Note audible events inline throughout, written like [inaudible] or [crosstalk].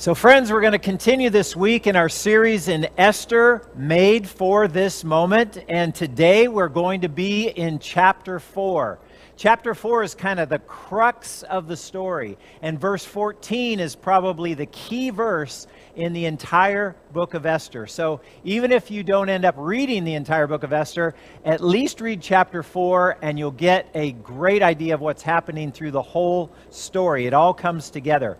So, friends, we're going to continue this week in our series in Esther, Made for This Moment. And today we're going to be in chapter 4. Chapter 4 is kind of the crux of the story. And verse 14 is probably the key verse in the entire book of Esther. So, even if you don't end up reading the entire book of Esther, at least read chapter 4 and you'll get a great idea of what's happening through the whole story. It all comes together.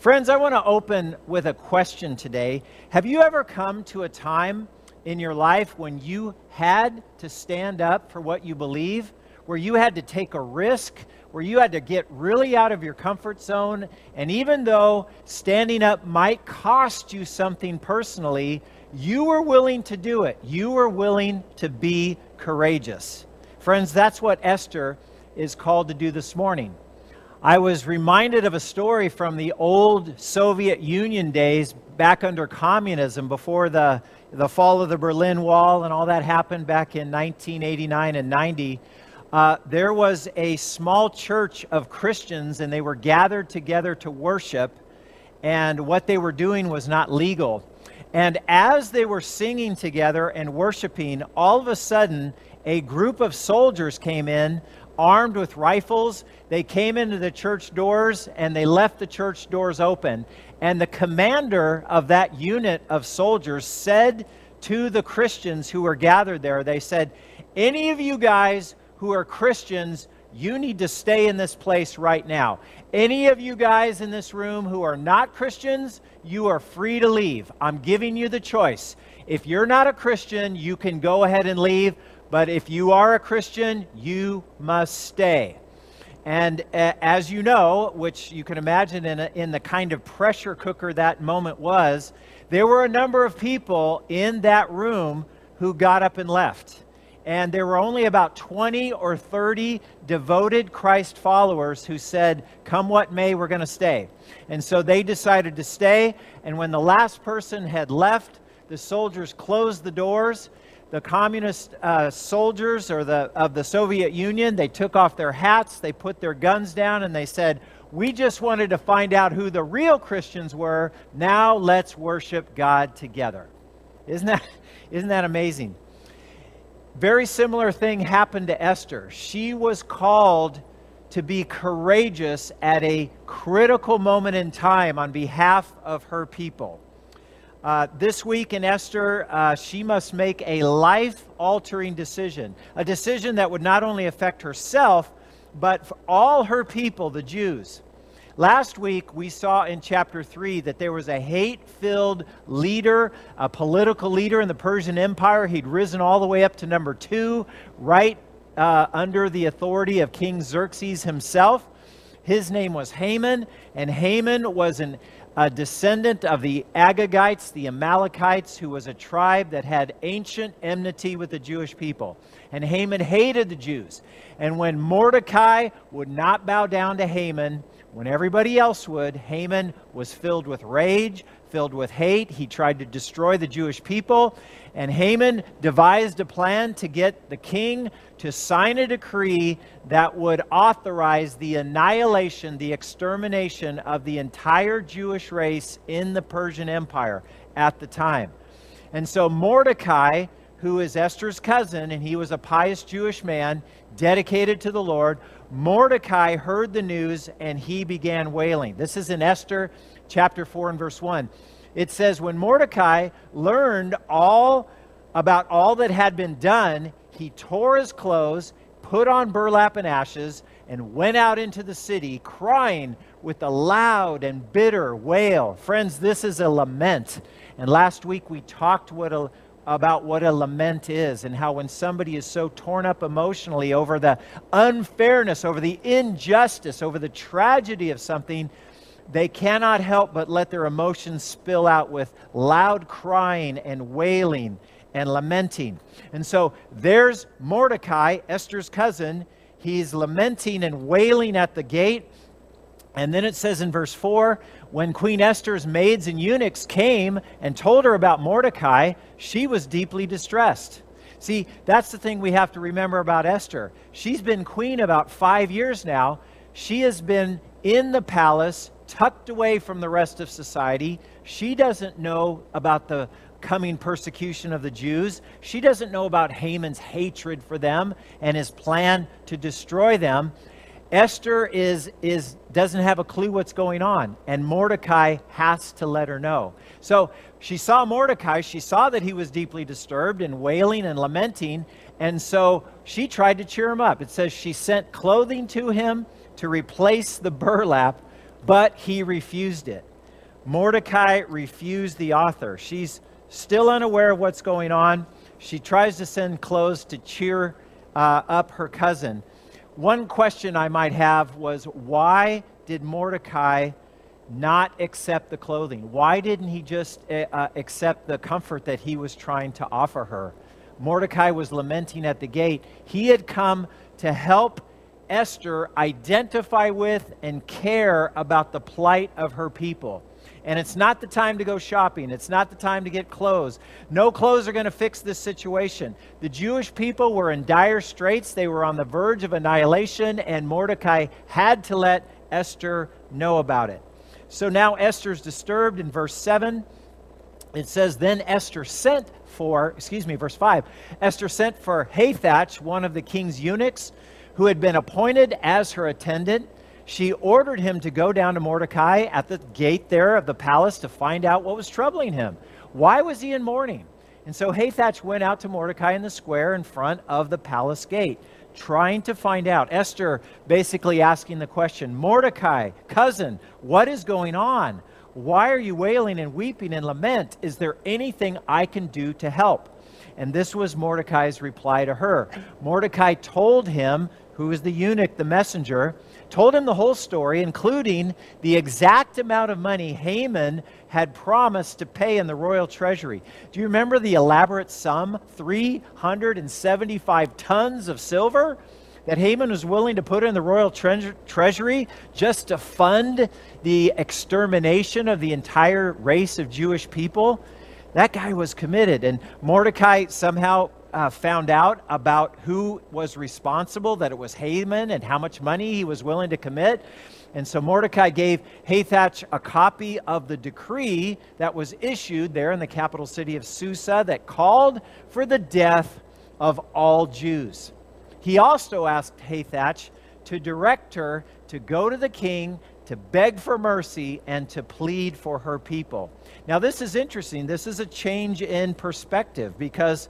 Friends, I want to open with a question today. Have you ever come to a time in your life when you had to stand up for what you believe, where you had to take a risk, where you had to get really out of your comfort zone, and even though standing up might cost you something personally, you were willing to do it. You were willing to be courageous. Friends, that's what Esther is called to do this morning. I was reminded of a story from the old Soviet Union days back under communism before the, the fall of the Berlin Wall and all that happened back in 1989 and 90. Uh, there was a small church of Christians, and they were gathered together to worship, and what they were doing was not legal. And as they were singing together and worshiping, all of a sudden, a group of soldiers came in armed with rifles. They came into the church doors and they left the church doors open. And the commander of that unit of soldiers said to the Christians who were gathered there, they said, Any of you guys who are Christians, you need to stay in this place right now. Any of you guys in this room who are not Christians, you are free to leave. I'm giving you the choice. If you're not a Christian, you can go ahead and leave. But if you are a Christian, you must stay. And as you know, which you can imagine in, a, in the kind of pressure cooker that moment was, there were a number of people in that room who got up and left. And there were only about 20 or 30 devoted Christ followers who said, Come what may, we're going to stay. And so they decided to stay. And when the last person had left, the soldiers closed the doors the communist uh, soldiers or the, of the Soviet Union, they took off their hats, they put their guns down, and they said, We just wanted to find out who the real Christians were. Now let's worship God together. Isn't that, [laughs] isn't that amazing? Very similar thing happened to Esther. She was called to be courageous at a critical moment in time on behalf of her people. Uh, this week in Esther, uh, she must make a life altering decision, a decision that would not only affect herself, but for all her people, the Jews. Last week, we saw in chapter 3 that there was a hate filled leader, a political leader in the Persian Empire. He'd risen all the way up to number two, right uh, under the authority of King Xerxes himself. His name was Haman, and Haman was an a descendant of the Agagites, the Amalekites, who was a tribe that had ancient enmity with the Jewish people. And Haman hated the Jews. And when Mordecai would not bow down to Haman, when everybody else would, Haman was filled with rage, filled with hate. He tried to destroy the Jewish people. And Haman devised a plan to get the king to sign a decree that would authorize the annihilation, the extermination of the entire Jewish race in the Persian Empire at the time. And so Mordecai, who is Esther's cousin, and he was a pious Jewish man dedicated to the Lord, Mordecai heard the news and he began wailing. This is in Esther chapter 4 and verse 1 it says, When Mordecai learned all about all that had been done, he tore his clothes, put on burlap and ashes, and went out into the city, crying with a loud and bitter wail. Friends, this is a lament. And last week we talked what a, about what a lament is and how when somebody is so torn up emotionally over the unfairness, over the injustice, over the tragedy of something, they cannot help but let their emotions spill out with loud crying and wailing and lamenting. And so there's Mordecai, Esther's cousin. He's lamenting and wailing at the gate. And then it says in verse 4 when Queen Esther's maids and eunuchs came and told her about Mordecai, she was deeply distressed. See, that's the thing we have to remember about Esther. She's been queen about five years now. She has been in the palace tucked away from the rest of society. She doesn't know about the coming persecution of the Jews. She doesn't know about Haman's hatred for them and his plan to destroy them. Esther is, is, doesn't have a clue what's going on, and Mordecai has to let her know. So she saw Mordecai. She saw that he was deeply disturbed and wailing and lamenting, and so she tried to cheer him up. It says she sent clothing to him to replace the burlap, but he refused it. Mordecai refused the author. She's still unaware of what's going on. She tries to send clothes to cheer uh, up her cousin. One question I might have was why did Mordecai not accept the clothing? Why didn't he just uh, uh, accept the comfort that he was trying to offer her? Mordecai was lamenting at the gate. He had come to help Esther identify with and care about the plight of her people. And it's not the time to go shopping. It's not the time to get clothes. No clothes are going to fix this situation. The Jewish people were in dire straits. They were on the verge of annihilation, and Mordecai had to let Esther know about it. So now Esther's disturbed in verse 7. It says, Then Esther sent for, excuse me, verse 5. Esther sent for Hathach, one of the king's eunuchs, who had been appointed as her attendant she ordered him to go down to Mordecai at the gate there of the palace to find out what was troubling him. Why was he in mourning? And so Hathach went out to Mordecai in the square in front of the palace gate, trying to find out. Esther basically asking the question Mordecai, cousin, what is going on? Why are you wailing and weeping and lament? Is there anything I can do to help? And this was Mordecai's reply to her. Mordecai told him, who is the eunuch, the messenger, told him the whole story, including the exact amount of money Haman had promised to pay in the royal treasury. Do you remember the elaborate sum? 375 tons of silver that Haman was willing to put in the royal tre- treasury just to fund the extermination of the entire race of Jewish people. That guy was committed, and Mordecai somehow uh, found out about who was responsible, that it was Haman, and how much money he was willing to commit. And so Mordecai gave Hathach a copy of the decree that was issued there in the capital city of Susa that called for the death of all Jews. He also asked Hathach to direct her to go to the king to beg for mercy and to plead for her people. Now, this is interesting. This is a change in perspective because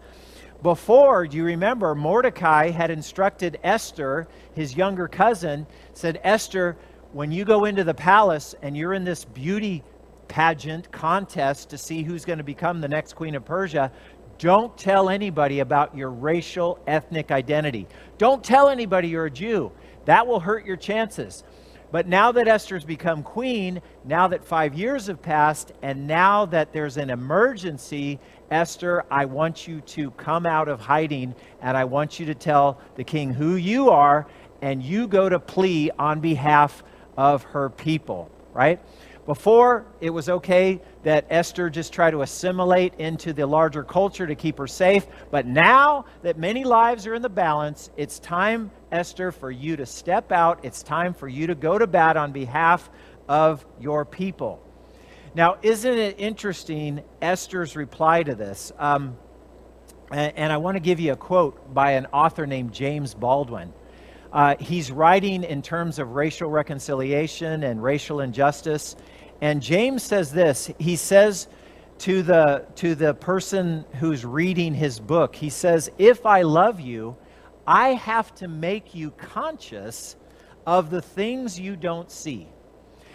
before, do you remember, Mordecai had instructed Esther, his younger cousin, said, Esther, when you go into the palace and you're in this beauty pageant contest to see who's going to become the next queen of Persia, don't tell anybody about your racial ethnic identity. Don't tell anybody you're a Jew. That will hurt your chances. But now that Esther's become queen, now that five years have passed, and now that there's an emergency, Esther, I want you to come out of hiding, and I want you to tell the king who you are, and you go to plea on behalf of her people, right? Before, it was okay that Esther just try to assimilate into the larger culture to keep her safe. But now that many lives are in the balance, it's time, Esther, for you to step out. It's time for you to go to bat on behalf of your people. Now, isn't it interesting, Esther's reply to this? Um, and, and, I want to give you a quote by an author named James Baldwin. Uh, he's writing in terms of racial reconciliation and racial injustice. And James says this he says to the, to the person who's reading his book, he says, If I love you, I have to make you conscious of the things you don't see.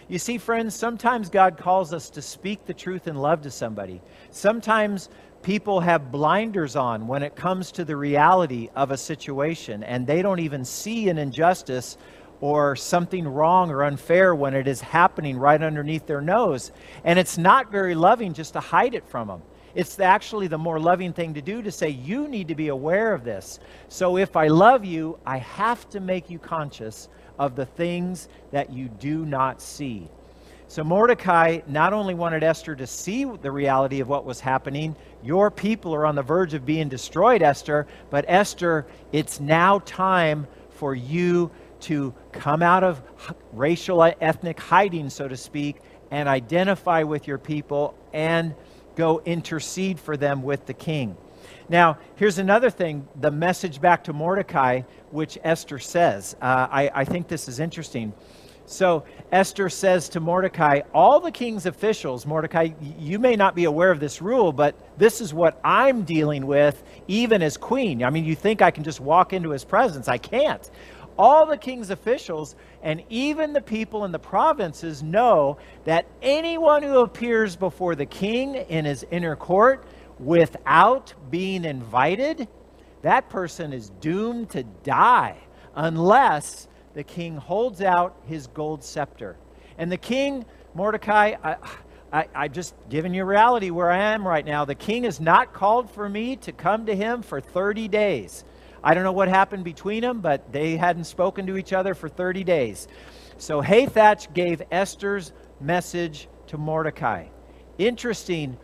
You see, friends, sometimes God calls us to speak the truth in love to somebody. Sometimes people have blinders on when it comes to the reality of a situation, and they don't even see an injustice or something wrong or unfair when it is happening right underneath their nose. And it's not very loving just to hide it from them. It's actually the more loving thing to do to say, You need to be aware of this. So if I love you, I have to make you conscious of the things that you do not see. So Mordecai not only wanted Esther to see the reality of what was happening, your people are on the verge of being destroyed, Esther, but Esther, it's now time for you to come out of racial ethnic hiding, so to speak, and identify with your people and go intercede for them with the king. Now, here's another thing the message back to Mordecai, which Esther says. Uh, I, I think this is interesting. So Esther says to Mordecai, All the king's officials, Mordecai, you may not be aware of this rule, but this is what I'm dealing with, even as queen. I mean, you think I can just walk into his presence? I can't. All the king's officials and even the people in the provinces know that anyone who appears before the king in his inner court without being invited, that person is doomed to die unless the king holds out his gold scepter. And the king, Mordecai, I, I, I just giving you reality where I am right now. The king has not called for me to come to him for 30 days. I don't know what happened between them, but they hadn't spoken to each other for 30 days. So Hathach gave Esther's message to Mordecai. Interesting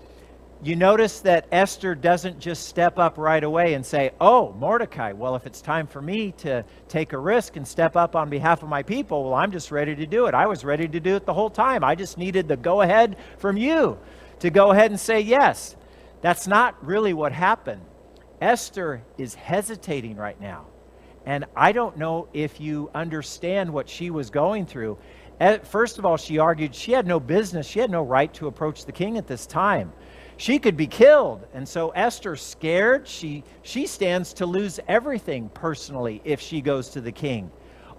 you notice that Esther doesn't just step up right away and say, Oh, Mordecai, well, if it's time for me to take a risk and step up on behalf of my people, well, I'm just ready to do it. I was ready to do it the whole time. I just needed the go ahead from you to go ahead and say yes. That's not really what happened. Esther is hesitating right now. And I don't know if you understand what she was going through. Eh, first of all, she argued she had no business, she had no right to approach the king at this time she could be killed. And so Esther's scared. She, she stands to lose everything personally if she goes to the king.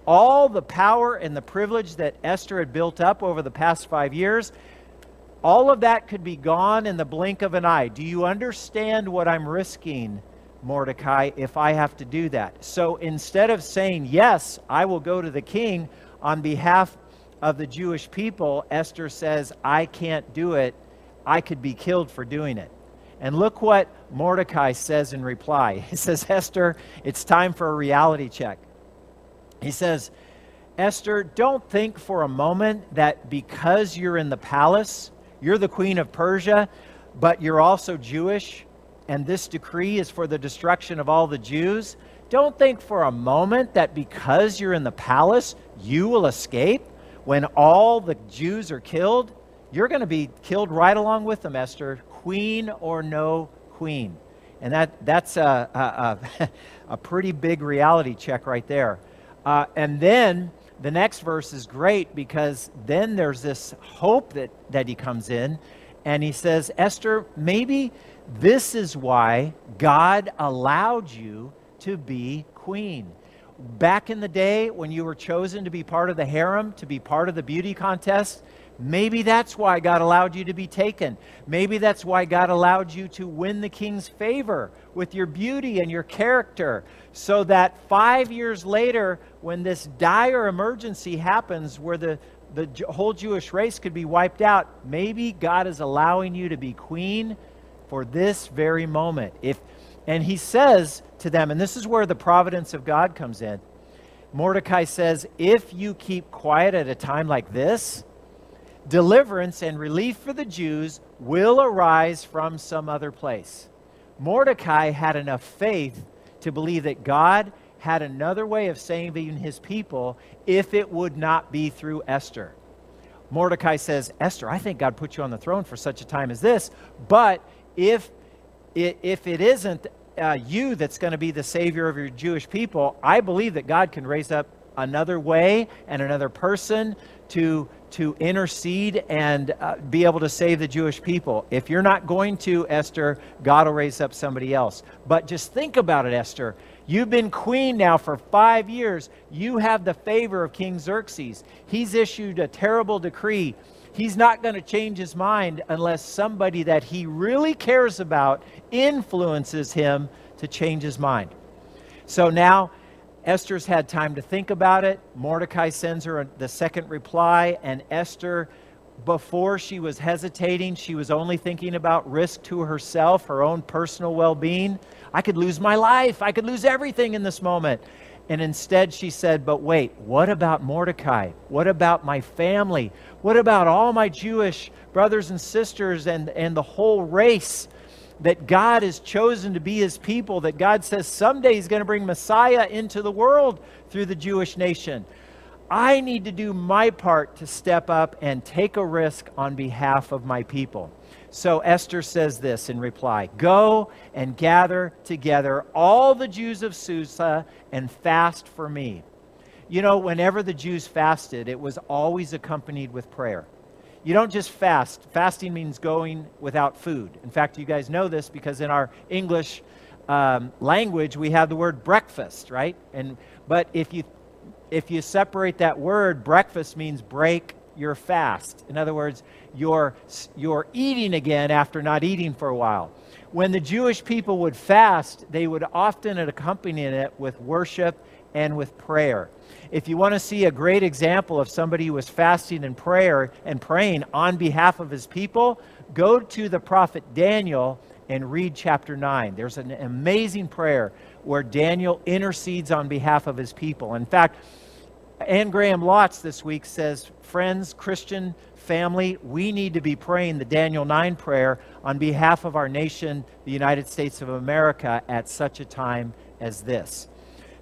All the power and the privilege that Esther had built up over the past five years, all of that could be gone in the blink of an eye. Do you understand what I'm risking, Mordecai, if I have to do that? So instead of saying, Yes, I will go to the king on behalf of the Jewish people, Esther says, I can't do it I could be killed for doing it. And look what Mordecai says in reply. [laughs] He says, Esther, it's time for a reality check. He says, Esther, don't think for a moment that because you're in the palace, you're the queen of Persia, but you're also Jewish, and this decree is for the destruction of all the Jews. Don't think for a moment that because you're in the palace, you will escape when all the Jews are killed you're going to be killed right along with them, Esther, queen or no queen. And that, that's a, a, [laughs] a pretty big reality check right there. Uh, and then the next verse is great because then there's this hope that, that he comes in. And he says, Esther, maybe this is why God allowed you to be queen. Back in the day when you were chosen to be part of the harem, to be part of the beauty contest, Maybe that's why God allowed you to be taken. Maybe that's why God allowed you to win the king's favor with your beauty and your character, so that five years later, when this dire emergency happens where the, the whole Jewish race could be wiped out, maybe God is allowing you to be queen for this very moment. If, and he says to them, and this is where the providence of God comes in. Mordecai says, if you keep quiet at a time like this, deliverance and relief for the Jews will arise from some other place. Mordecai had enough faith to believe that God had another way of saving his people if it would not be through Esther. Mordecai says, Esther, I think God put you on the throne for such a time as this, but if, if it isn't uh, you that's going to be the savior of your Jewish people, I believe that God can raise up another way and another person to to intercede and uh, be able to save the Jewish people. If you're not going to, Esther, God will raise up somebody else. But just think about it, Esther. You've been queen now for five years. You have the favor of King Xerxes. He's issued a terrible decree. He's not going to change his mind unless somebody that he really cares about influences him to change his mind. So now, Esther's had time to think about it. Mordecai sends her the second reply, and Esther, before she was hesitating, she was only thinking about risk to herself, her own personal well being. I could lose my life. I could lose everything in this moment. And instead, she said, But wait, what about Mordecai? What about my family? What about all my Jewish brothers and sisters and, and the whole race? That God has chosen to be his people, that God says someday he's going to bring Messiah into the world through the Jewish nation. I need to do my part to step up and take a risk on behalf of my people. So Esther says this in reply Go and gather together all the Jews of Susa and fast for me. You know, whenever the Jews fasted, it was always accompanied with prayer. You don't just fast. Fasting means going without food. In fact, you guys know this because in our English um, language, we have the word breakfast, right? And but if you if you separate that word, breakfast means break your fast. In other words, you're, you're eating again after not eating for a while. When the Jewish people would fast, they would often accompany it with worship and with prayer. If you want to see a great example of somebody who was fasting and prayer and praying on behalf of his people, go to the prophet Daniel and read chapter 9. There's an amazing prayer where Daniel intercedes on behalf of his people. In fact, Anne Graham Lotz this week says, Friends, Christian family, we need to be praying the Daniel 9 prayer on behalf of our nation, the United States of America, at such a time as this.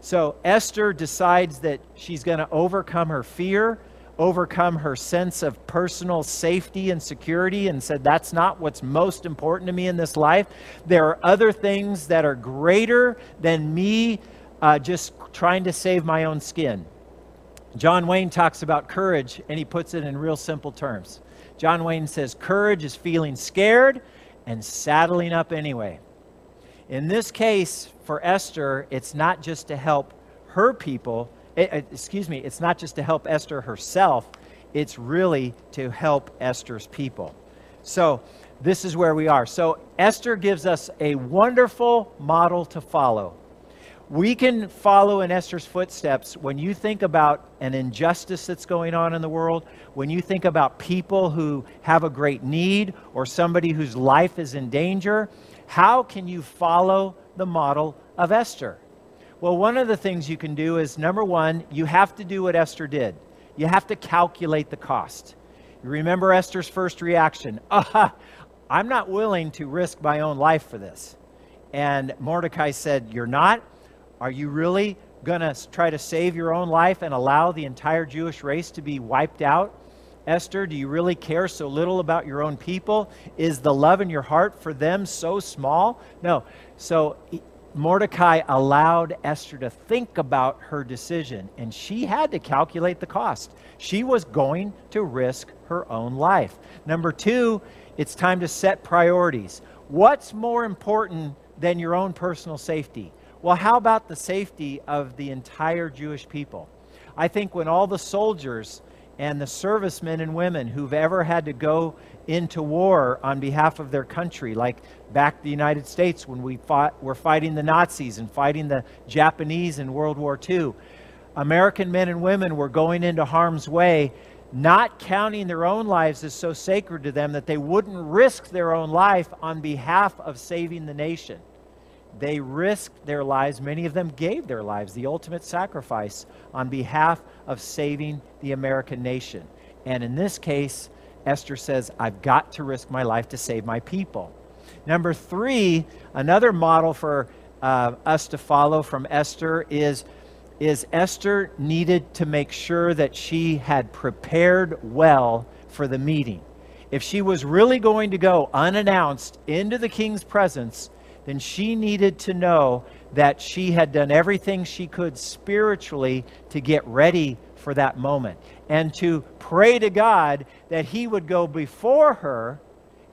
So Esther decides that she's going to overcome her fear, overcome her sense of personal safety and security, and said, That's not what's most important to me in this life. There are other things that are greater than me uh, just trying to save my own skin. John Wayne talks about courage and he puts it in real simple terms. John Wayne says, Courage is feeling scared and saddling up anyway. In this case, for Esther, it's not just to help her people, it, eh, eh, excuse me, it's not just to help Esther herself, it's really to help Esther's people. So, this is where we are. So, Esther gives us a wonderful model to follow we can follow in Esther's footsteps when you think about an injustice that's going on in the world, when you think about people who have a great need or somebody whose life is in danger. How can you follow the model of Esther? Well, one of the things you can do is number one, you have to do what Esther did. You have to calculate the cost. You remember Esther's first reaction uh, [laughs] I'm not willing to risk my own life for this. And Mordecai said, You're not? Are you really going to try to save your own life and allow the entire Jewish race to be wiped out? Esther, do you really care so little about your own people? Is the love in your heart for them so small? No. So Mordecai allowed Esther to think about her decision, and she had to calculate the cost. She was going to risk her own life. Number two, it's time to set priorities. What's more important than your own personal safety? Well, how about the safety of the entire Jewish people? I think when all the soldiers and the servicemen and women who've ever had to go into war on behalf of their country, like back the United States when we fought, were fighting the Nazis and fighting the Japanese in World War II, American men and women were going into harm's way, not counting their own lives as so sacred to them that they wouldn't risk their own life on behalf of saving the nation. They risked their lives. Many of them gave their lives, the ultimate sacrifice, on behalf of saving the American nation. And in this case, Esther says, I've got to risk my life to save my people. Number three, another model for uh, us to follow from Esther is, is Esther needed to make sure that she had prepared well for the meeting. If she was really going to go unannounced into the king's presence, then she needed to know that she had done everything she could spiritually to get ready for that moment and to pray to God that He would go before her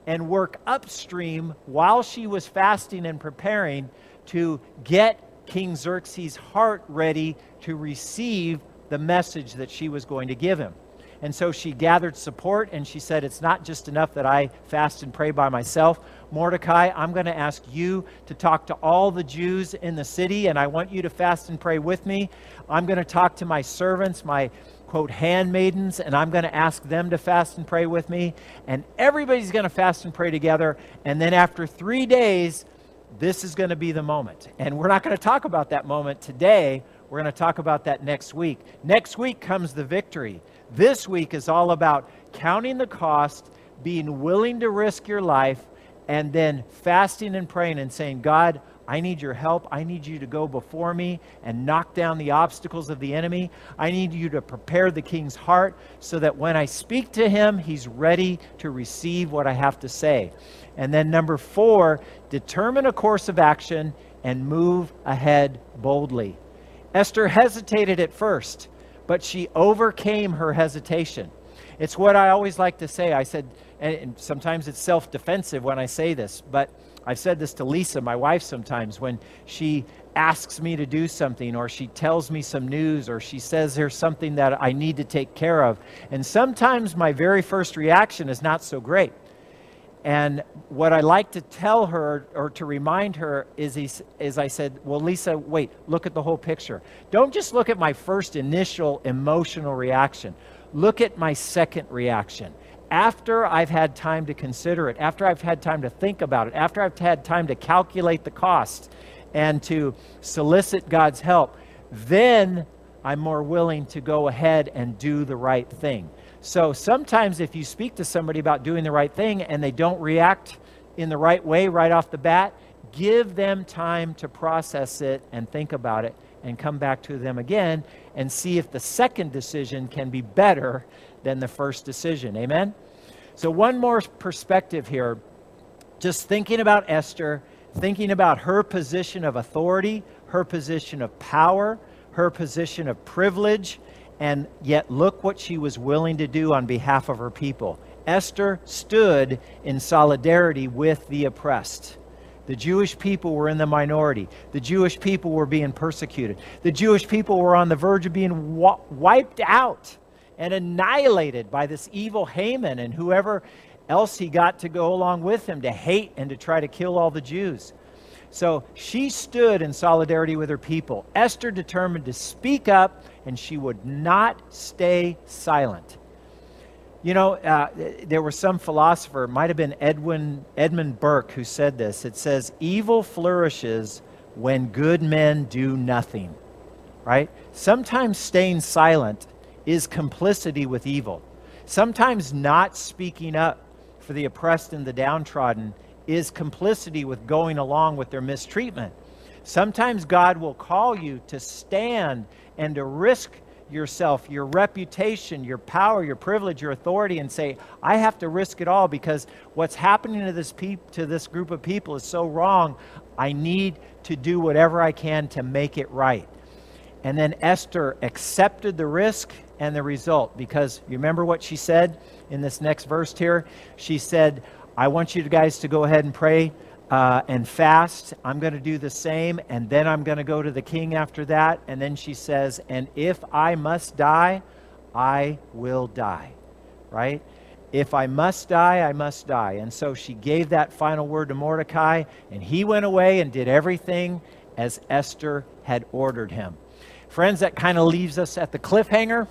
and work upstream while she was fasting and preparing to get King Xerxes' heart ready to receive the message that she was going to give him. And so she gathered support and she said, It's not just enough that I fast and pray by myself. Mordecai, I'm going to ask you to talk to all the Jews in the city, and I want you to fast and pray with me. I'm going to talk to my servants, my quote, handmaidens, and I'm going to ask them to fast and pray with me. And everybody's going to fast and pray together. And then after three days, this is going to be the moment. And we're not going to talk about that moment today. We're going to talk about that next week. Next week comes the victory. This week is all about counting the cost, being willing to risk your life, and then fasting and praying and saying, God, I need your help. I need you to go before me and knock down the obstacles of the enemy. I need you to prepare the king's heart so that when I speak to him, he's ready to receive what I have to say. And then, number four, determine a course of action and move ahead boldly. Esther hesitated at first, but she overcame her hesitation. It's what I always like to say. I said, and sometimes it's self defensive when I say this, but I've said this to Lisa, my wife, sometimes when she asks me to do something or she tells me some news or she says there's something that I need to take care of. And sometimes my very first reaction is not so great. And what I like to tell her or to remind her is, is I said, Well, Lisa, wait, look at the whole picture. Don't just look at my first initial emotional reaction, look at my second reaction after I've had time to consider it, after I've had time to think about it, after I've had time to calculate the cost and to solicit God's help, then I'm more willing to go ahead and do the right thing. So sometimes if you speak to somebody about doing the right thing and they don't react in the right way right off the bat, give them time to process it and think about it and come back to them again and see if the second decision can be better than the first decision. Amen? So, one more perspective here. Just thinking about Esther, thinking about her position of authority, her position of power, her position of privilege, and yet look what she was willing to do on behalf of her people. Esther stood in solidarity with the oppressed. The Jewish people were in the minority. The Jewish people were being persecuted. The Jewish people were on the verge of being wiped out and annihilated by this evil Haman and whoever else he got to go along with him to hate and to try to kill all the Jews. So she stood in solidarity with her people. Esther determined to speak up, and she would not stay silent. You know, uh, there was some philosopher, might have been Edwin Edmund Burke, who said this. It says, "Evil flourishes when good men do nothing." Right? Sometimes staying silent is complicity with evil. Sometimes not speaking up for the oppressed and the downtrodden is complicity with going along with their mistreatment. Sometimes God will call you to stand and to risk yourself, your reputation, your power, your privilege, your authority, and say, I have to risk it all because what's happening to this, peop- to this group of people is so wrong. I need to do whatever I can to make it right. And then Esther accepted the risk and the result because you remember what she said in this next verse here? She said, I want you guys to go ahead and pray uh, and fast. I'm going to do the same, and then I'm going to go to the king after that. And then she says, And if I must die, I will die. Right? If I must die, I must die. And so she gave that final word to Mordecai, and he went away and did everything as Esther had ordered him. Friends, that kind of leaves us at the cliffhanger.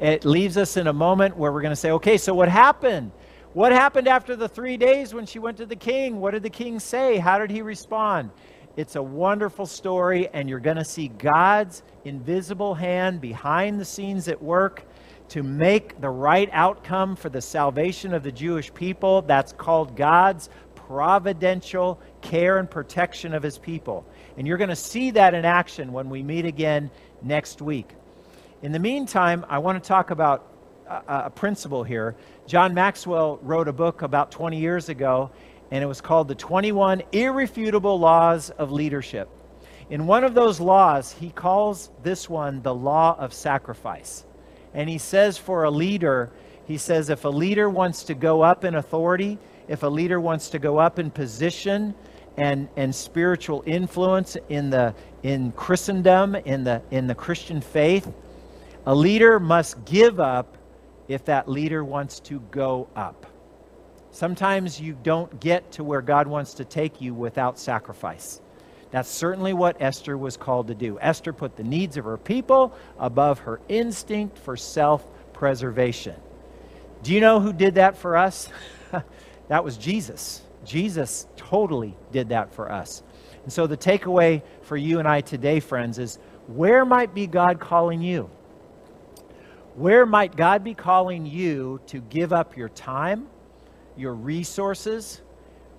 it leaves us in a moment where we're going to say, okay, so what happened? What happened after the three days when she went to the king? What did the king say? How did he respond? It's a wonderful story, and you're going to see God's invisible hand behind the scenes at work to make the right outcome for the salvation of the Jewish people. That's called God's providential care and protection of his people. And you're going to see that in action when we meet again next week. In the meantime, I want to talk about a, a, principle here. John Maxwell wrote a book about 20 years ago, and it was called The 21 Irrefutable Laws of Leadership. In one of those laws, he calls this one the law of sacrifice. And he says for a leader, he says if a leader wants to go up in authority, if a leader wants to go up in position, and, and spiritual influence in, the, in Christendom, in the, in the Christian faith, a leader must give up if that leader wants to go up. Sometimes you don't get to where God wants to take you without sacrifice. That's certainly what Esther was called to do. Esther put the needs of her people above her instinct for self preservation. Do you know who did that for us? [laughs] that was Jesus. Jesus totally did that for us. And so the takeaway for you and I today, friends, is where might be God calling you? Where might God be calling you to give up your time, your resources,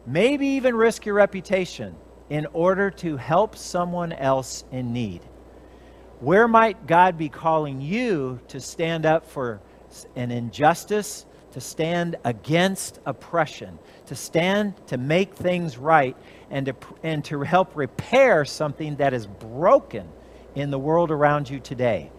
maybe even risk your reputation in order to help someone else in need. Where might God be calling you to stand up for an injustice, to stand against oppression, to stand to make things right, and to, and to help repair something that is broken in the world around you today?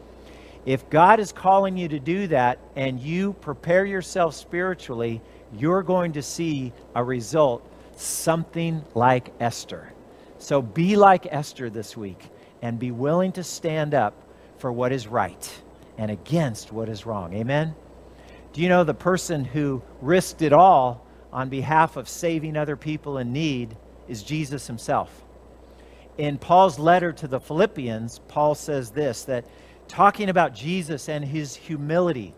If God is calling you to do that and you prepare yourself spiritually, you're going to see a result something like Esther. So be like Esther this week and be willing to stand up for what is right and against what is wrong. Amen? Do you know the person who risked it all on behalf of saving other people in need is Jesus himself? In Paul's letter to the Philippians, Paul says this that talking about Jesus and his humility,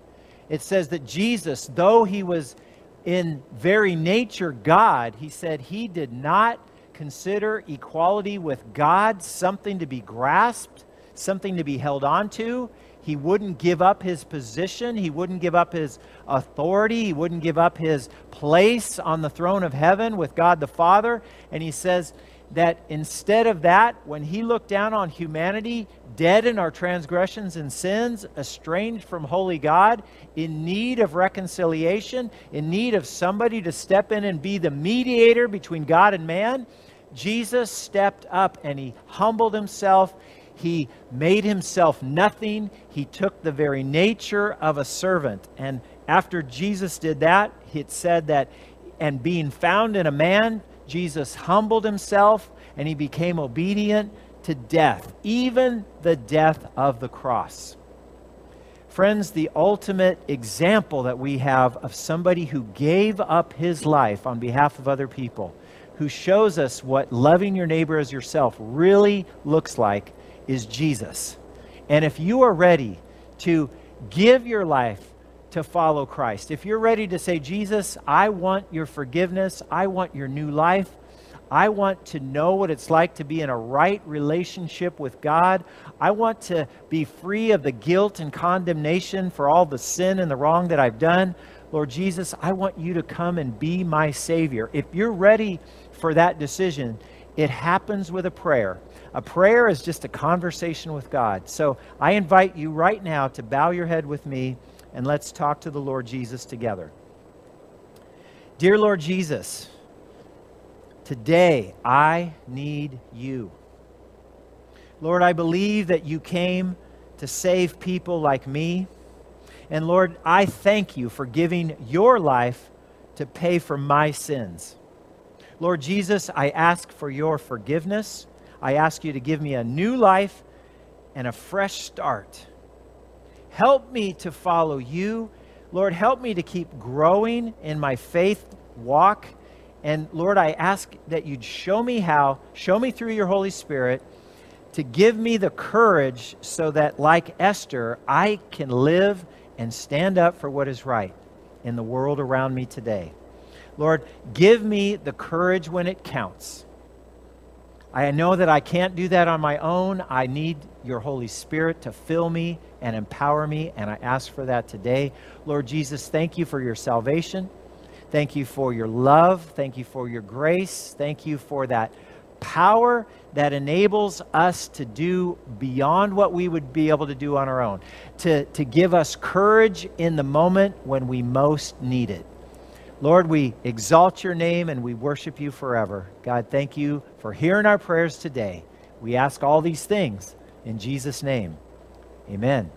it says that Jesus, though he was in very nature God, he said he did not consider equality with God something to be grasped, something to be held on to. He wouldn't give up his position. He wouldn't give up his authority. He wouldn't give up his place on the throne of heaven with God the Father. And he says that instead of that, when he looked down on humanity, dead in our transgressions and sins, estranged from holy God, in need of reconciliation, in need of somebody to step in and be the mediator between God and man, Jesus stepped up and he humbled himself. He made himself nothing. He took the very nature of a servant. And after Jesus did that, it said that, and being found in a man, Jesus humbled himself and he became obedient to death, even the death of the cross. Friends, the ultimate example that we have of somebody who gave up his life on behalf of other people who shows us what loving your neighbor as yourself really looks like is Jesus. And if you are ready to give your life to follow Christ, if you're ready to say, Jesus, I want your forgiveness, I want your new life, I want to know what it's like to be in a right relationship with God. I want to be free of the guilt and condemnation for all the sin and the wrong that I've done. Lord Jesus, I want you to come and be my Savior. If you're ready for that decision, it happens with a prayer. A prayer is just a conversation with God. So I invite you right now to bow your head with me and let's talk to the Lord Jesus together. Dear Lord Jesus, today I need you. Lord, I believe that you came to save people like me. And Lord, I thank you for giving your life to pay for my sins. Lord Jesus, I ask for your forgiveness. I ask you to give me a new life and a fresh start. Help me to follow you. Lord, help me to keep growing in my faith walk. And Lord, I ask that you'd show me how, show me through your Holy Spirit to give me the courage so that, like Esther, I can live and stand up for what is right in the world around me today. Lord, give me the courage when it counts. I know that I can't do that on my own. I need your Holy Spirit to fill me and empower me, and I ask for that today. Lord Jesus, thank you for your salvation. Thank you for your love. Thank you for your grace. Thank you for that power that enables us to do beyond what we would be able to do on our own, to, to give us courage in the moment when we most need it. Lord, we exalt your name and we worship you forever. God, thank you for hearing our prayers today. We ask all these things in Jesus' name. Amen.